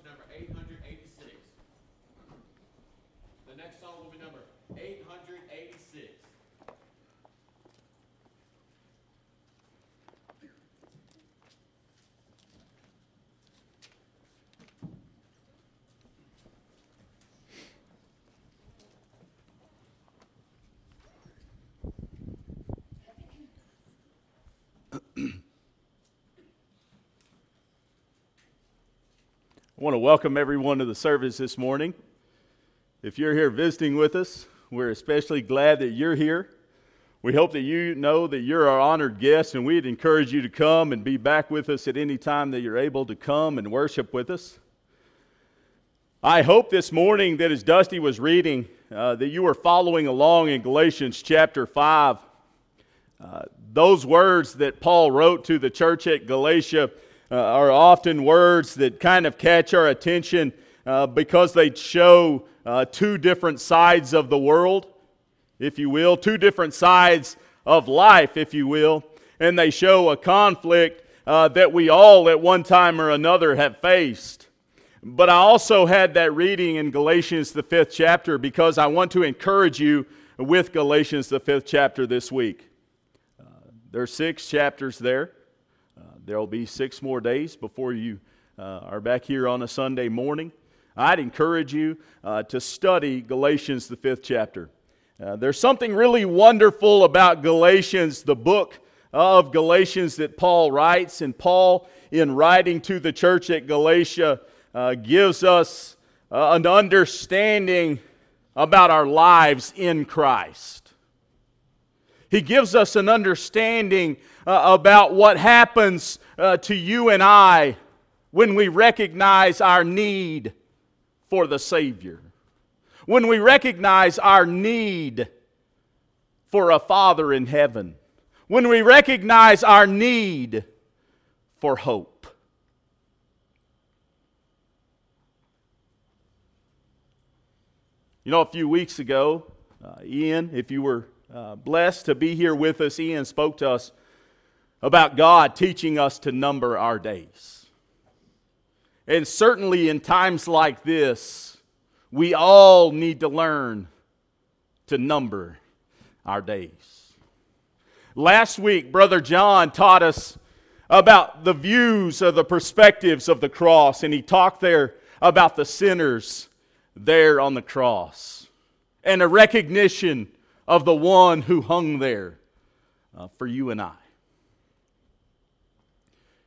number 886. The next song will be number 886. I want to welcome everyone to the service this morning. If you're here visiting with us, we're especially glad that you're here. We hope that you know that you're our honored guest, and we'd encourage you to come and be back with us at any time that you're able to come and worship with us. I hope this morning that as Dusty was reading, uh, that you were following along in Galatians chapter 5. Uh, those words that Paul wrote to the church at Galatia uh, are often words that kind of catch our attention uh, because they show uh, two different sides of the world, if you will, two different sides of life, if you will, and they show a conflict uh, that we all at one time or another have faced. But I also had that reading in Galatians, the fifth chapter, because I want to encourage you with Galatians, the fifth chapter, this week. Uh, there are six chapters there. There will be six more days before you uh, are back here on a Sunday morning. I'd encourage you uh, to study Galatians, the fifth chapter. Uh, there's something really wonderful about Galatians, the book of Galatians that Paul writes. And Paul, in writing to the church at Galatia, uh, gives us uh, an understanding about our lives in Christ. He gives us an understanding uh, about what happens uh, to you and I when we recognize our need for the Savior. When we recognize our need for a Father in heaven. When we recognize our need for hope. You know, a few weeks ago, uh, Ian, if you were uh, blessed to be here with us. Ian spoke to us about God teaching us to number our days. And certainly in times like this, we all need to learn to number our days. Last week, Brother John taught us about the views of the perspectives of the cross, and he talked there about the sinners there on the cross and a recognition of the one who hung there uh, for you and I.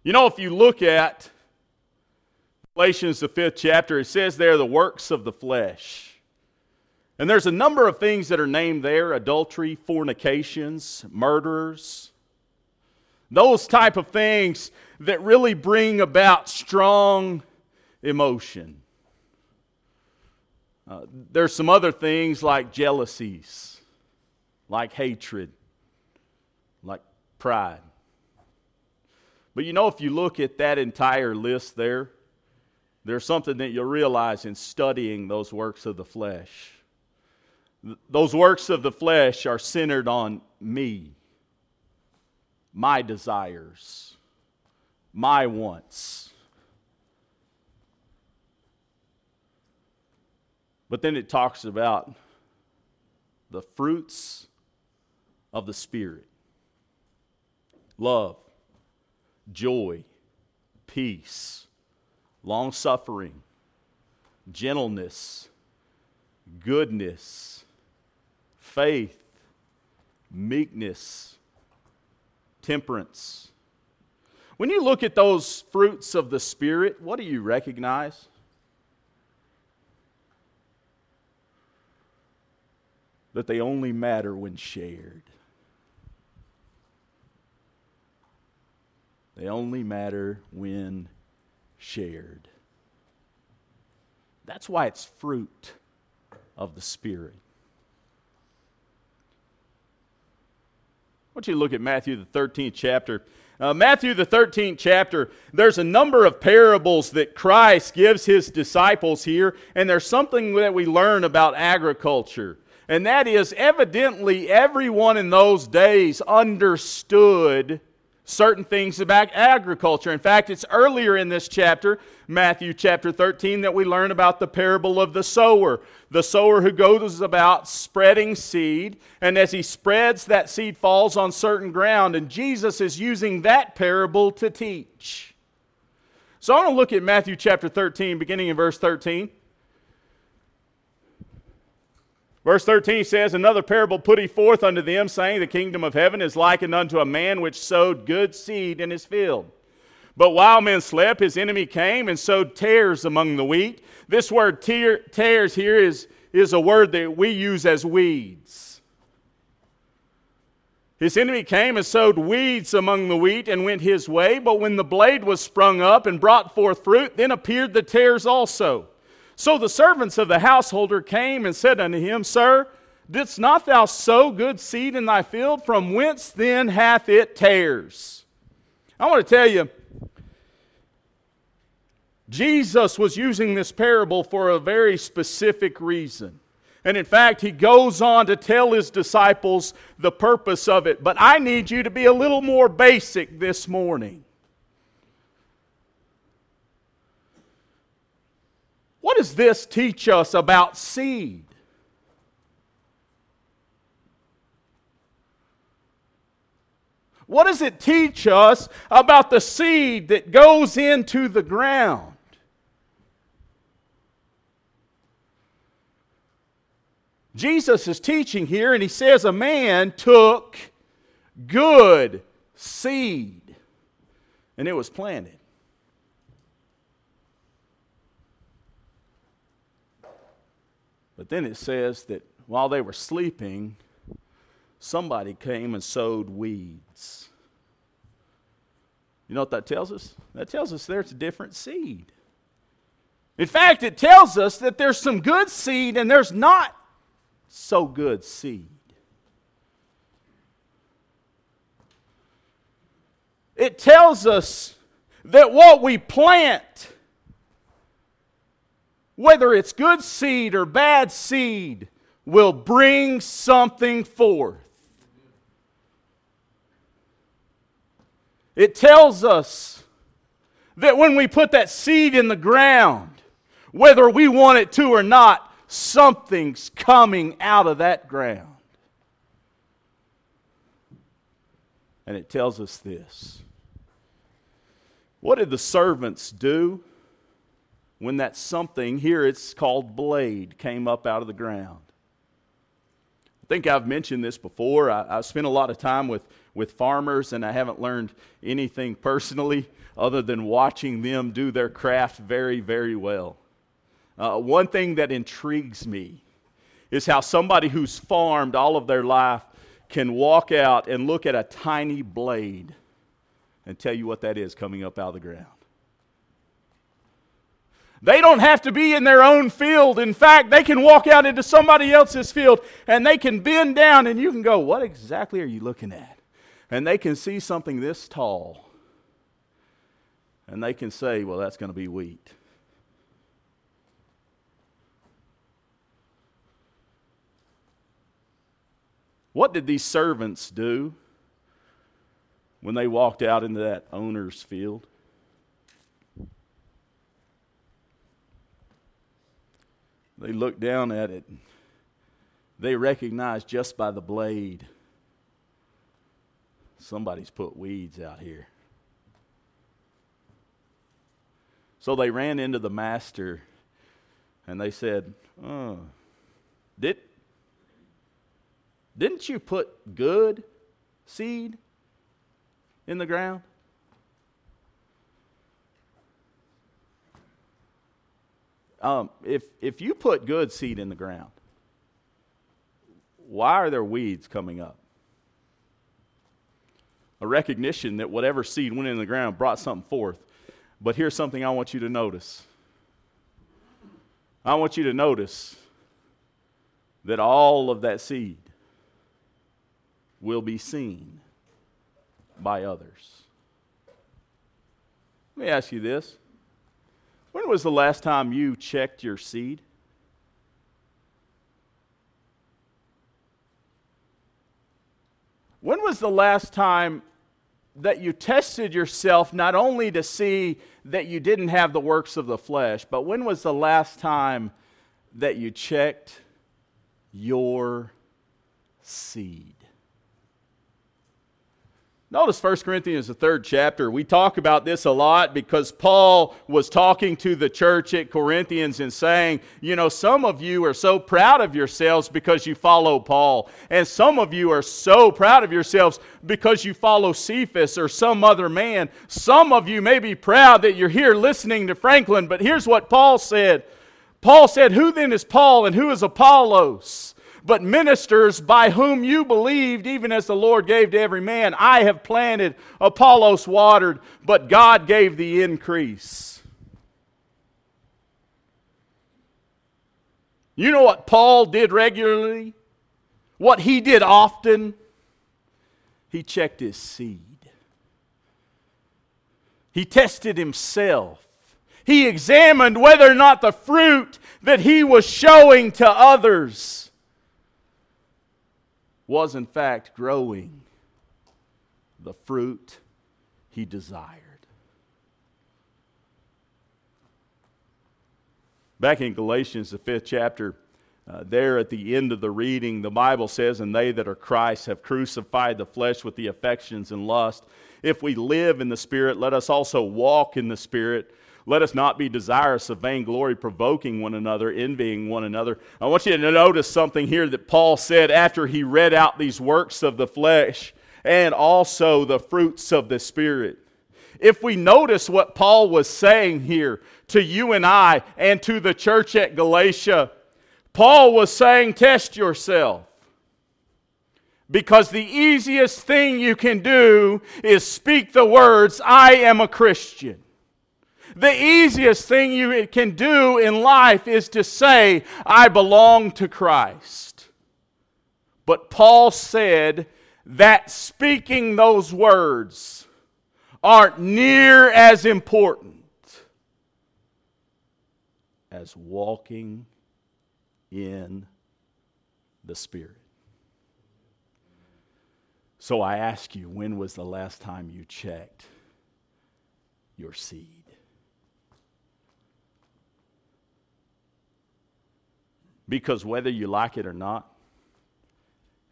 You know, if you look at Galatians, the fifth chapter, it says there the works of the flesh. And there's a number of things that are named there adultery, fornications, murderers. Those type of things that really bring about strong emotion. Uh, there's some other things like jealousies like hatred, like pride. But you know, if you look at that entire list there, there's something that you'll realize in studying those works of the flesh. Those works of the flesh are centered on me, my desires, my wants. But then it talks about the fruits of the Spirit love, joy, peace, long suffering, gentleness, goodness, faith, meekness, temperance. When you look at those fruits of the Spirit, what do you recognize? That they only matter when shared. They only matter when shared. That's why it's fruit of the Spirit. I want you to look at Matthew, the 13th chapter. Uh, Matthew, the 13th chapter, there's a number of parables that Christ gives his disciples here, and there's something that we learn about agriculture. And that is, evidently, everyone in those days understood certain things about agriculture. In fact, it's earlier in this chapter, Matthew chapter 13, that we learn about the parable of the sower. The sower who goes about spreading seed, and as he spreads, that seed falls on certain ground. And Jesus is using that parable to teach. So I want to look at Matthew chapter 13, beginning in verse 13. Verse 13 says, Another parable put he forth unto them, saying, The kingdom of heaven is likened unto a man which sowed good seed in his field. But while men slept, his enemy came and sowed tares among the wheat. This word tares here is, is a word that we use as weeds. His enemy came and sowed weeds among the wheat and went his way. But when the blade was sprung up and brought forth fruit, then appeared the tares also. So the servants of the householder came and said unto him, Sir, didst not thou sow good seed in thy field? From whence then hath it tares? I want to tell you, Jesus was using this parable for a very specific reason. And in fact, he goes on to tell his disciples the purpose of it. But I need you to be a little more basic this morning. What does this teach us about seed? What does it teach us about the seed that goes into the ground? Jesus is teaching here, and he says a man took good seed, and it was planted. But then it says that while they were sleeping, somebody came and sowed weeds. You know what that tells us? That tells us there's a different seed. In fact, it tells us that there's some good seed and there's not so good seed. It tells us that what we plant whether it's good seed or bad seed, will bring something forth. It tells us that when we put that seed in the ground, whether we want it to or not, something's coming out of that ground. And it tells us this. What did the servants do? When that something, here it's called blade, came up out of the ground. I think I've mentioned this before. I, I spent a lot of time with, with farmers, and I haven't learned anything personally other than watching them do their craft very, very well. Uh, one thing that intrigues me is how somebody who's farmed all of their life can walk out and look at a tiny blade and tell you what that is coming up out of the ground. They don't have to be in their own field. In fact, they can walk out into somebody else's field and they can bend down and you can go, What exactly are you looking at? And they can see something this tall. And they can say, Well, that's going to be wheat. What did these servants do when they walked out into that owner's field? They looked down at it. They recognized just by the blade somebody's put weeds out here. So they ran into the master and they said, oh, did, Didn't you put good seed in the ground? Um, if, if you put good seed in the ground, why are there weeds coming up? A recognition that whatever seed went in the ground brought something forth. But here's something I want you to notice. I want you to notice that all of that seed will be seen by others. Let me ask you this when was the last time you checked your seed? When was the last time that you tested yourself not only to see that you didn't have the works of the flesh, but when was the last time that you checked your seed? Notice 1 Corinthians, the third chapter. We talk about this a lot because Paul was talking to the church at Corinthians and saying, you know, some of you are so proud of yourselves because you follow Paul. And some of you are so proud of yourselves because you follow Cephas or some other man. Some of you may be proud that you're here listening to Franklin, but here's what Paul said Paul said, Who then is Paul and who is Apollos? But ministers by whom you believed, even as the Lord gave to every man. I have planted, Apollos watered, but God gave the increase. You know what Paul did regularly? What he did often? He checked his seed. He tested himself. He examined whether or not the fruit that he was showing to others was in fact growing the fruit he desired. Back in Galatians, the fifth chapter, uh, there at the end of the reading, the Bible says, And they that are Christ have crucified the flesh with the affections and lust. If we live in the Spirit, let us also walk in the Spirit. Let us not be desirous of vainglory, provoking one another, envying one another. I want you to notice something here that Paul said after he read out these works of the flesh and also the fruits of the Spirit. If we notice what Paul was saying here to you and I and to the church at Galatia, Paul was saying, Test yourself. Because the easiest thing you can do is speak the words, I am a Christian. The easiest thing you can do in life is to say, I belong to Christ. But Paul said that speaking those words aren't near as important as walking in the Spirit. So I ask you, when was the last time you checked your seed? Because whether you like it or not,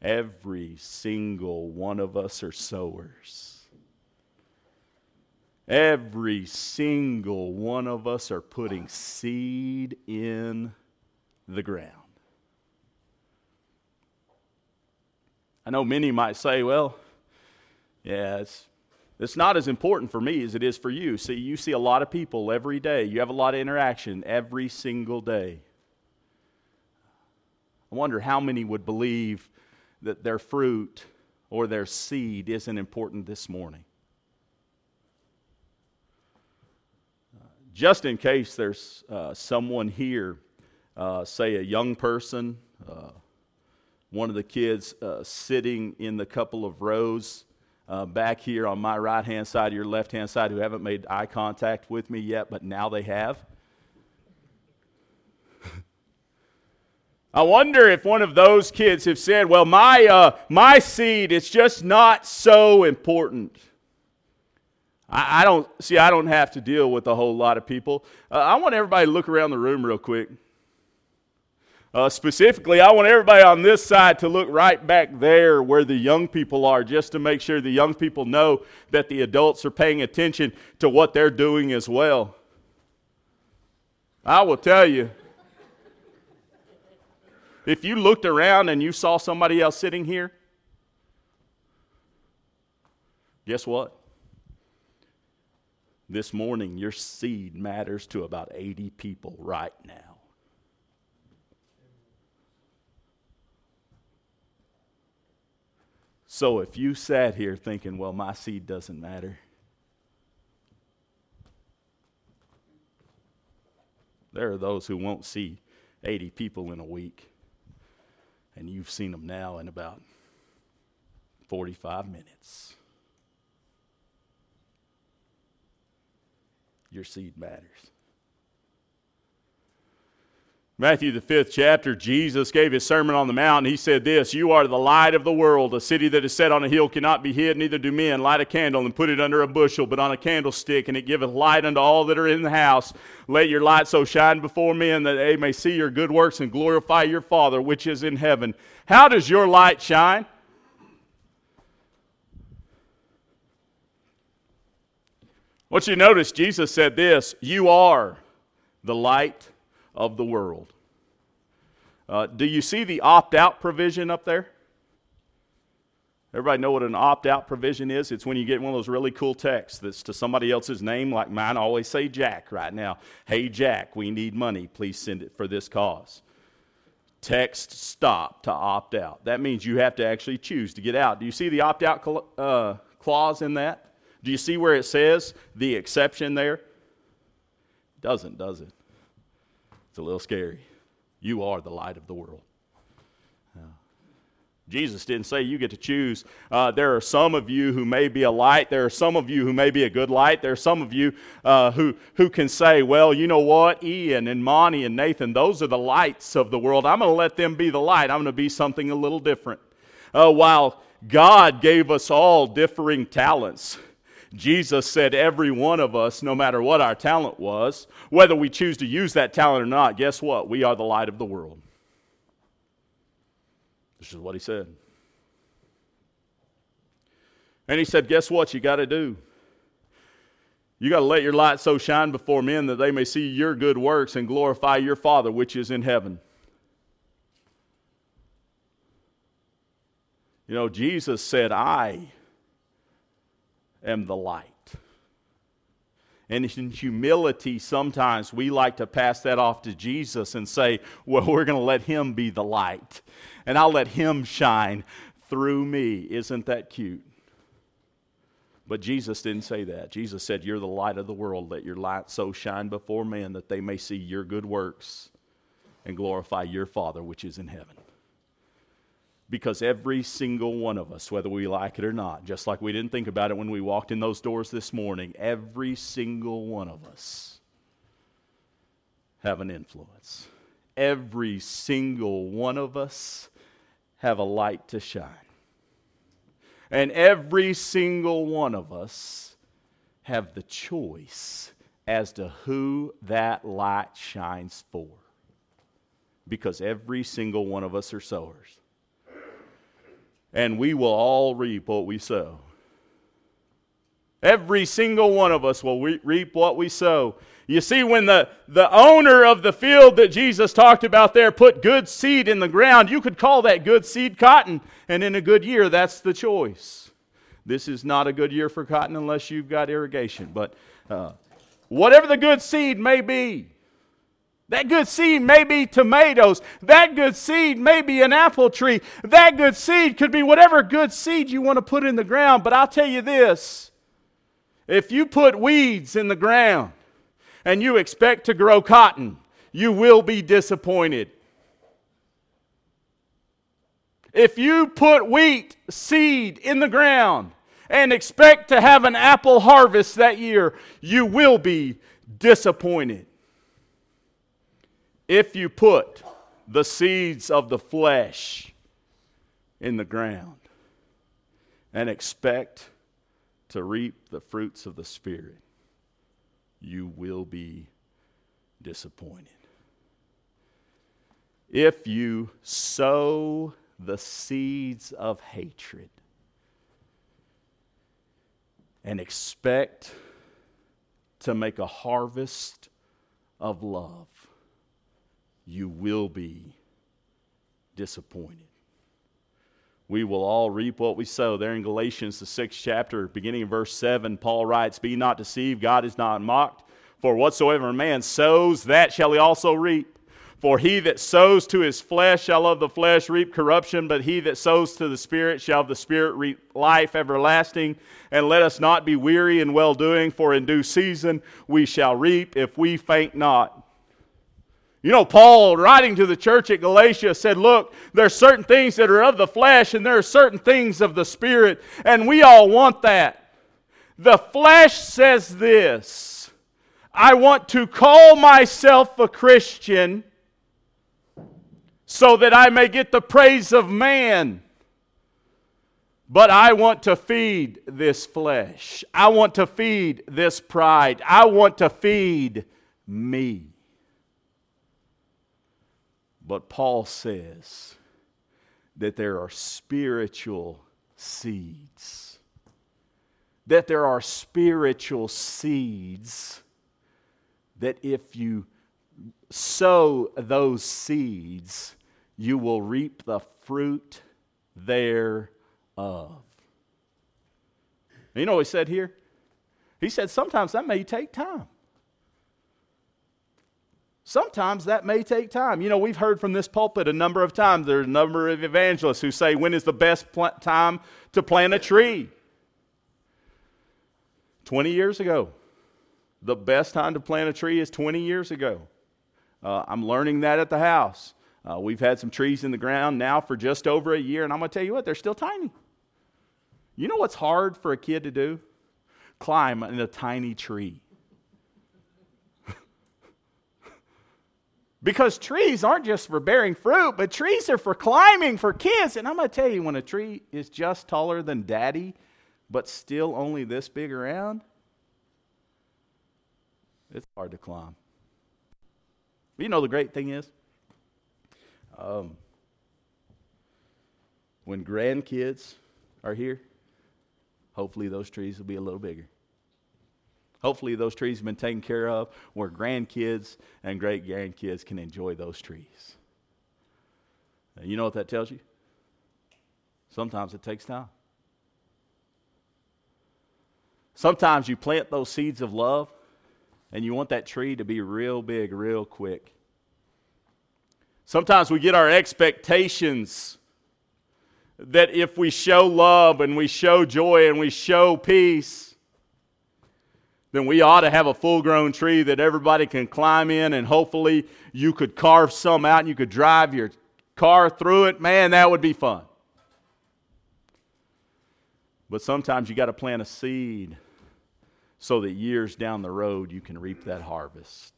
every single one of us are sowers. Every single one of us are putting seed in the ground. I know many might say, well, yeah, it's, it's not as important for me as it is for you. See, you see a lot of people every day, you have a lot of interaction every single day. I wonder how many would believe that their fruit or their seed isn't important this morning. Uh, just in case there's uh, someone here, uh, say a young person, uh, one of the kids uh, sitting in the couple of rows uh, back here on my right hand side, your left hand side, who haven't made eye contact with me yet, but now they have. I wonder if one of those kids have said, Well, my, uh, my seed is just not so important. I, I, don't, see, I don't have to deal with a whole lot of people. Uh, I want everybody to look around the room real quick. Uh, specifically, I want everybody on this side to look right back there where the young people are, just to make sure the young people know that the adults are paying attention to what they're doing as well. I will tell you, if you looked around and you saw somebody else sitting here, guess what? This morning, your seed matters to about 80 people right now. So if you sat here thinking, well, my seed doesn't matter, there are those who won't see 80 people in a week and you've seen them now in about 45 minutes. Your seed matters. Matthew, the fifth chapter, Jesus gave his Sermon on the Mount, and he said this You are the light of the world. A city that is set on a hill cannot be hid, neither do men light a candle and put it under a bushel, but on a candlestick, and it giveth light unto all that are in the house. Let your light so shine before men that they may see your good works and glorify your Father which is in heaven. How does your light shine? What you notice, Jesus said this You are the light of the world. Uh, do you see the opt out provision up there? Everybody know what an opt out provision is? It's when you get one of those really cool texts that's to somebody else's name, like mine. I always say Jack right now. Hey, Jack, we need money. Please send it for this cause. Text stop to opt out. That means you have to actually choose to get out. Do you see the opt out uh, clause in that? Do you see where it says the exception there? Doesn't, does it? It's a little scary. You are the light of the world. Jesus didn't say you get to choose. Uh, there are some of you who may be a light. There are some of you who may be a good light. There are some of you uh, who, who can say, well, you know what? Ian and Monty and Nathan, those are the lights of the world. I'm going to let them be the light. I'm going to be something a little different. Uh, while God gave us all differing talents, Jesus said every one of us, no matter what our talent was, whether we choose to use that talent or not, guess what? We are the light of the world. This is what he said. And he said, Guess what you got to do? You got to let your light so shine before men that they may see your good works and glorify your Father which is in heaven. You know, Jesus said, I am the light. And in humility, sometimes we like to pass that off to Jesus and say, well, we're going to let him be the light, and I'll let him shine through me. Isn't that cute? But Jesus didn't say that. Jesus said, You're the light of the world. Let your light so shine before men that they may see your good works and glorify your Father which is in heaven. Because every single one of us, whether we like it or not, just like we didn't think about it when we walked in those doors this morning, every single one of us have an influence. Every single one of us have a light to shine. And every single one of us have the choice as to who that light shines for. Because every single one of us are sowers and we will all reap what we sow. Every single one of us will reap what we sow. You see, when the, the owner of the field that Jesus talked about there put good seed in the ground, you could call that good seed cotton. And in a good year, that's the choice. This is not a good year for cotton unless you've got irrigation. But uh, whatever the good seed may be, that good seed may be tomatoes. That good seed may be an apple tree. That good seed could be whatever good seed you want to put in the ground. But I'll tell you this if you put weeds in the ground and you expect to grow cotton, you will be disappointed. If you put wheat seed in the ground and expect to have an apple harvest that year, you will be disappointed if you put the seeds of the flesh in the ground and expect to reap the fruits of the Spirit, you will be disappointed. If you sow the seeds of hatred and expect to make a harvest of love, you will be disappointed. We will all reap what we sow. There in Galatians, the sixth chapter, beginning in verse 7, Paul writes, Be not deceived, God is not mocked. For whatsoever a man sows, that shall he also reap. For he that sows to his flesh shall of the flesh reap corruption, but he that sows to the Spirit shall of the Spirit reap life everlasting. And let us not be weary in well doing, for in due season we shall reap if we faint not. You know, Paul, writing to the church at Galatia, said, Look, there are certain things that are of the flesh and there are certain things of the spirit, and we all want that. The flesh says this I want to call myself a Christian, so that I may get the praise of man. But I want to feed this flesh. I want to feed this pride. I want to feed me. But Paul says that there are spiritual seeds. That there are spiritual seeds that if you sow those seeds, you will reap the fruit thereof. You know what he said here? He said sometimes that may take time. Sometimes that may take time. You know, we've heard from this pulpit a number of times. There's a number of evangelists who say, When is the best pl- time to plant a tree? 20 years ago. The best time to plant a tree is 20 years ago. Uh, I'm learning that at the house. Uh, we've had some trees in the ground now for just over a year, and I'm going to tell you what, they're still tiny. You know what's hard for a kid to do? Climb in a tiny tree. Because trees aren't just for bearing fruit, but trees are for climbing for kids. And I'm going to tell you, when a tree is just taller than daddy, but still only this big around, it's hard to climb. But you know, the great thing is, um, when grandkids are here, hopefully those trees will be a little bigger. Hopefully, those trees have been taken care of where grandkids and great grandkids can enjoy those trees. And you know what that tells you? Sometimes it takes time. Sometimes you plant those seeds of love and you want that tree to be real big, real quick. Sometimes we get our expectations that if we show love and we show joy and we show peace, then we ought to have a full grown tree that everybody can climb in and hopefully you could carve some out and you could drive your car through it. Man, that would be fun. But sometimes you got to plant a seed so that years down the road you can reap that harvest.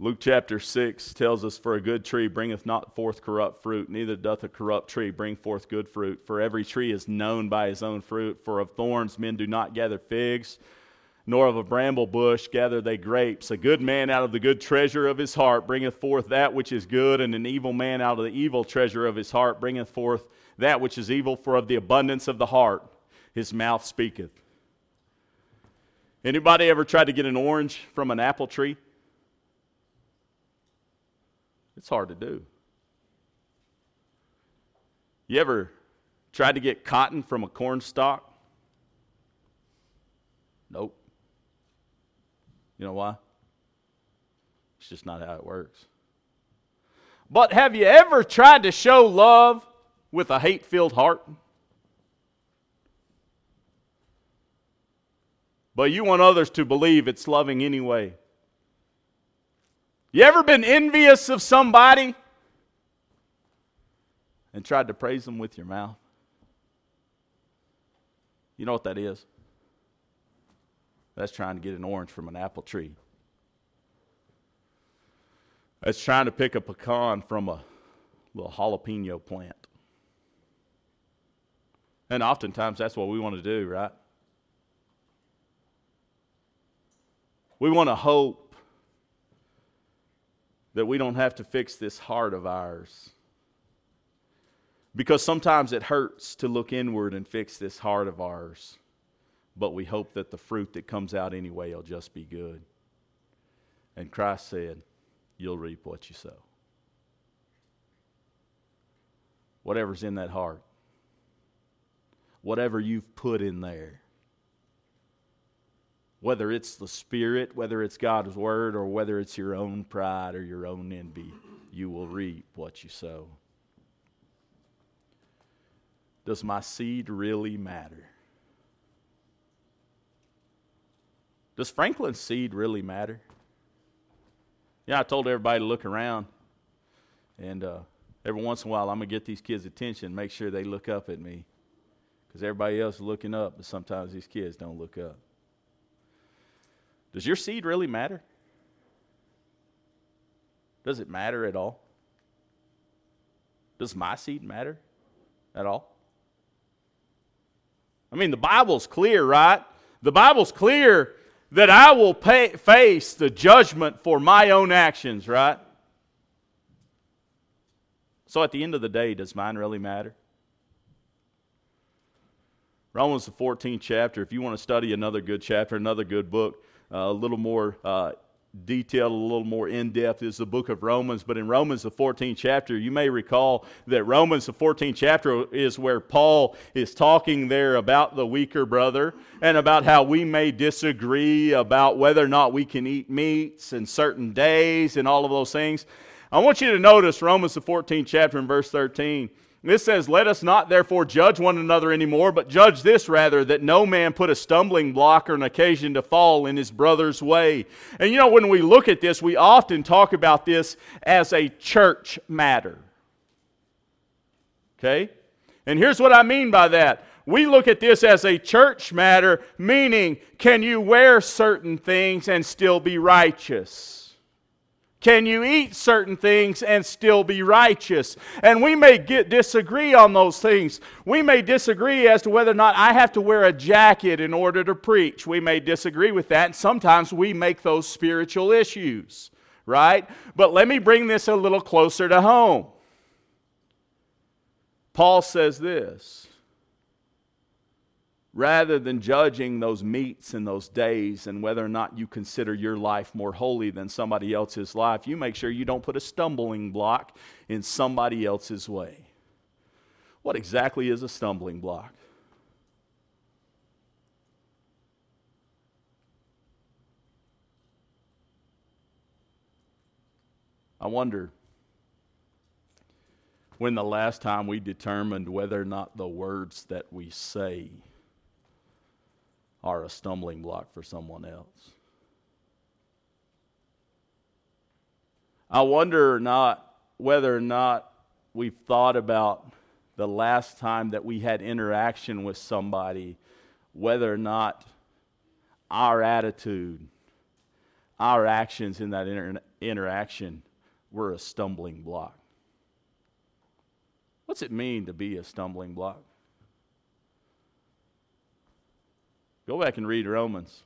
Luke chapter 6 tells us, For a good tree bringeth not forth corrupt fruit, neither doth a corrupt tree bring forth good fruit. For every tree is known by his own fruit. For of thorns men do not gather figs, nor of a bramble bush gather they grapes. A good man out of the good treasure of his heart bringeth forth that which is good, and an evil man out of the evil treasure of his heart bringeth forth that which is evil, for of the abundance of the heart his mouth speaketh. Anybody ever tried to get an orange from an apple tree? It's hard to do. You ever tried to get cotton from a corn stalk? Nope. You know why? It's just not how it works. But have you ever tried to show love with a hate filled heart? But you want others to believe it's loving anyway. You ever been envious of somebody and tried to praise them with your mouth? You know what that is? That's trying to get an orange from an apple tree. That's trying to pick a pecan from a little jalapeno plant. And oftentimes that's what we want to do, right? We want to hope that we don't have to fix this heart of ours. Because sometimes it hurts to look inward and fix this heart of ours. But we hope that the fruit that comes out anyway will just be good. And Christ said, You'll reap what you sow. Whatever's in that heart whatever you've put in there. Whether it's the Spirit, whether it's God's Word, or whether it's your own pride or your own envy, you will reap what you sow. Does my seed really matter? Does Franklin's seed really matter? Yeah, I told everybody to look around, and uh, every once in a while I'm going to get these kids' attention, make sure they look up at me because everybody else is looking up, but sometimes these kids don't look up. Does your seed really matter? Does it matter at all? Does my seed matter at all? I mean, the Bible's clear, right? The Bible's clear that I will pay, face the judgment for my own actions, right? So at the end of the day, does mine really matter? Romans, the 14th chapter, if you want to study another good chapter, another good book, a little more uh, detailed, a little more in depth, is the book of Romans. But in Romans, the 14th chapter, you may recall that Romans, the 14th chapter, is where Paul is talking there about the weaker brother and about how we may disagree about whether or not we can eat meats and certain days and all of those things. I want you to notice Romans, the 14th chapter, and verse 13. This says, Let us not therefore judge one another anymore, but judge this rather, that no man put a stumbling block or an occasion to fall in his brother's way. And you know, when we look at this, we often talk about this as a church matter. Okay? And here's what I mean by that. We look at this as a church matter, meaning, can you wear certain things and still be righteous? Can you eat certain things and still be righteous? And we may get, disagree on those things. We may disagree as to whether or not I have to wear a jacket in order to preach. We may disagree with that. And sometimes we make those spiritual issues, right? But let me bring this a little closer to home. Paul says this rather than judging those meats and those days and whether or not you consider your life more holy than somebody else's life, you make sure you don't put a stumbling block in somebody else's way. What exactly is a stumbling block? I wonder when the last time we determined whether or not the words that we say are a stumbling block for someone else. I wonder not whether or not we've thought about the last time that we had interaction with somebody, whether or not our attitude, our actions in that inter- interaction were a stumbling block. What's it mean to be a stumbling block? Go back and read Romans.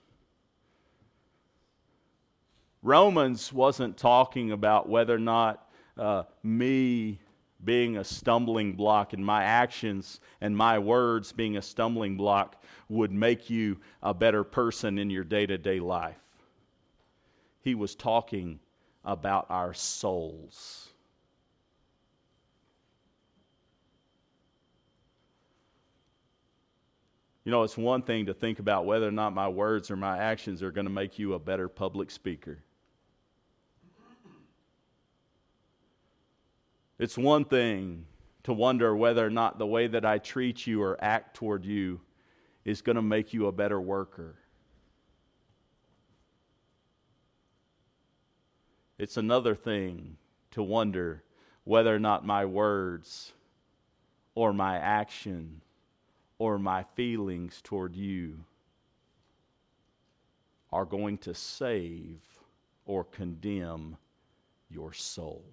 Romans wasn't talking about whether or not uh, me being a stumbling block and my actions and my words being a stumbling block would make you a better person in your day to day life. He was talking about our souls. You know, it's one thing to think about whether or not my words or my actions are going to make you a better public speaker. It's one thing to wonder whether or not the way that I treat you or act toward you is going to make you a better worker. It's another thing to wonder whether or not my words or my action or my feelings toward you are going to save or condemn your soul.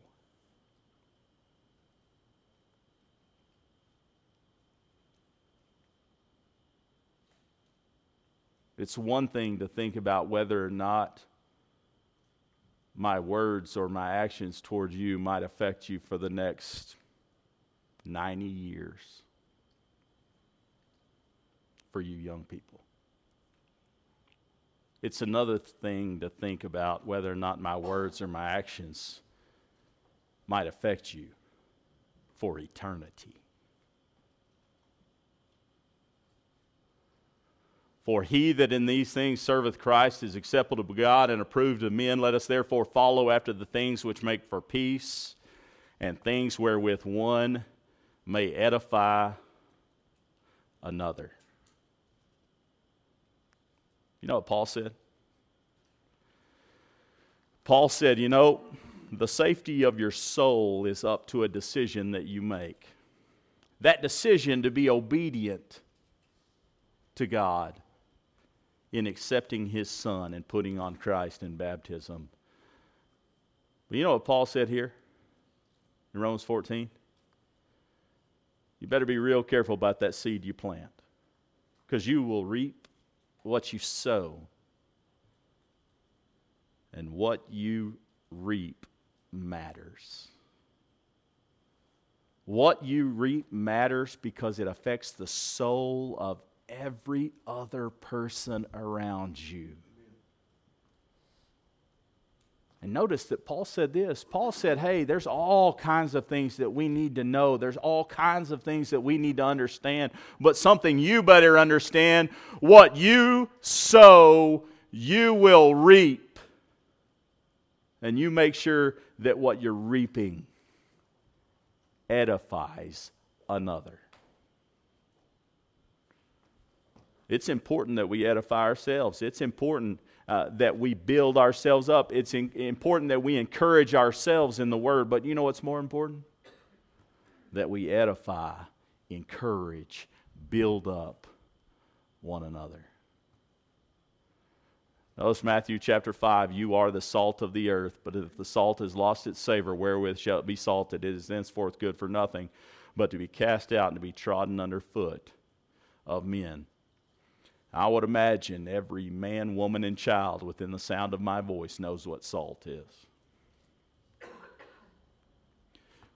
It's one thing to think about whether or not my words or my actions towards you might affect you for the next 90 years for you young people. It's another thing to think about whether or not my words or my actions might affect you for eternity. For he that in these things serveth Christ is acceptable to God and approved of men. Let us therefore follow after the things which make for peace and things wherewith one may edify another. You know what Paul said? Paul said, You know, the safety of your soul is up to a decision that you make. That decision to be obedient to God in accepting His Son and putting on Christ in baptism But you know what Paul said here in Romans 14? You better be real careful about that seed you plant because you will reap what you sow. And what you reap matters. What you reap matters because it affects the soul of every other person around you. And notice that Paul said this. Paul said, hey, there's all kinds of things that we need to know. There's all kinds of things that we need to understand. But something you better understand what you sow, you will reap. And you make sure that what you're reaping edifies another. It's important that we edify ourselves. It's important uh, that we build ourselves up. It's in, important that we encourage ourselves in the Word. But you know what's more important? That we edify, encourage, build up one another. Notice Matthew chapter 5 You are the salt of the earth, but if the salt has lost its savor, wherewith shall it be salted? It is thenceforth good for nothing, but to be cast out and to be trodden under foot of men. I would imagine every man, woman, and child within the sound of my voice knows what salt is.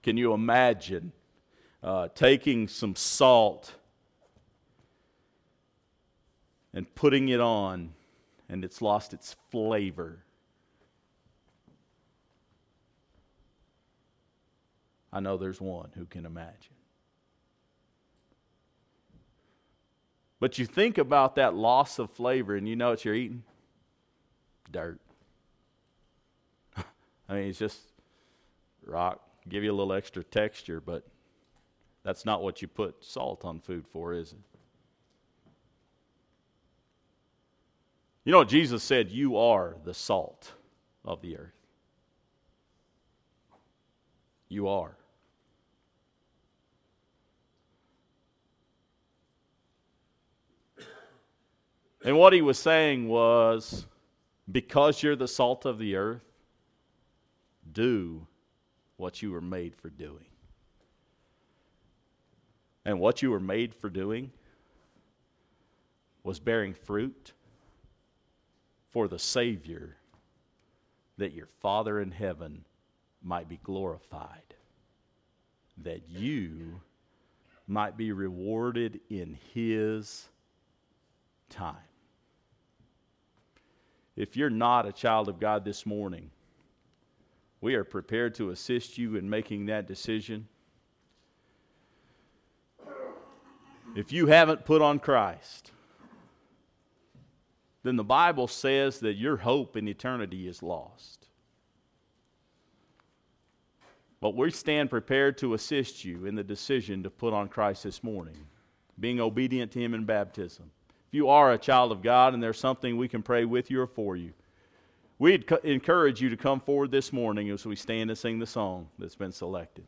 Can you imagine uh, taking some salt and putting it on and it's lost its flavor? I know there's one who can imagine. But you think about that loss of flavor, and you know what you're eating? Dirt. I mean, it's just rock, give you a little extra texture, but that's not what you put salt on food for, is it? You know what Jesus said? You are the salt of the earth. You are. And what he was saying was because you're the salt of the earth, do what you were made for doing. And what you were made for doing was bearing fruit for the Savior that your Father in heaven might be glorified, that you might be rewarded in His time. If you're not a child of God this morning, we are prepared to assist you in making that decision. If you haven't put on Christ, then the Bible says that your hope in eternity is lost. But we stand prepared to assist you in the decision to put on Christ this morning, being obedient to Him in baptism you are a child of God and there's something we can pray with you or for you, we'd co- encourage you to come forward this morning as we stand and sing the song that's been selected.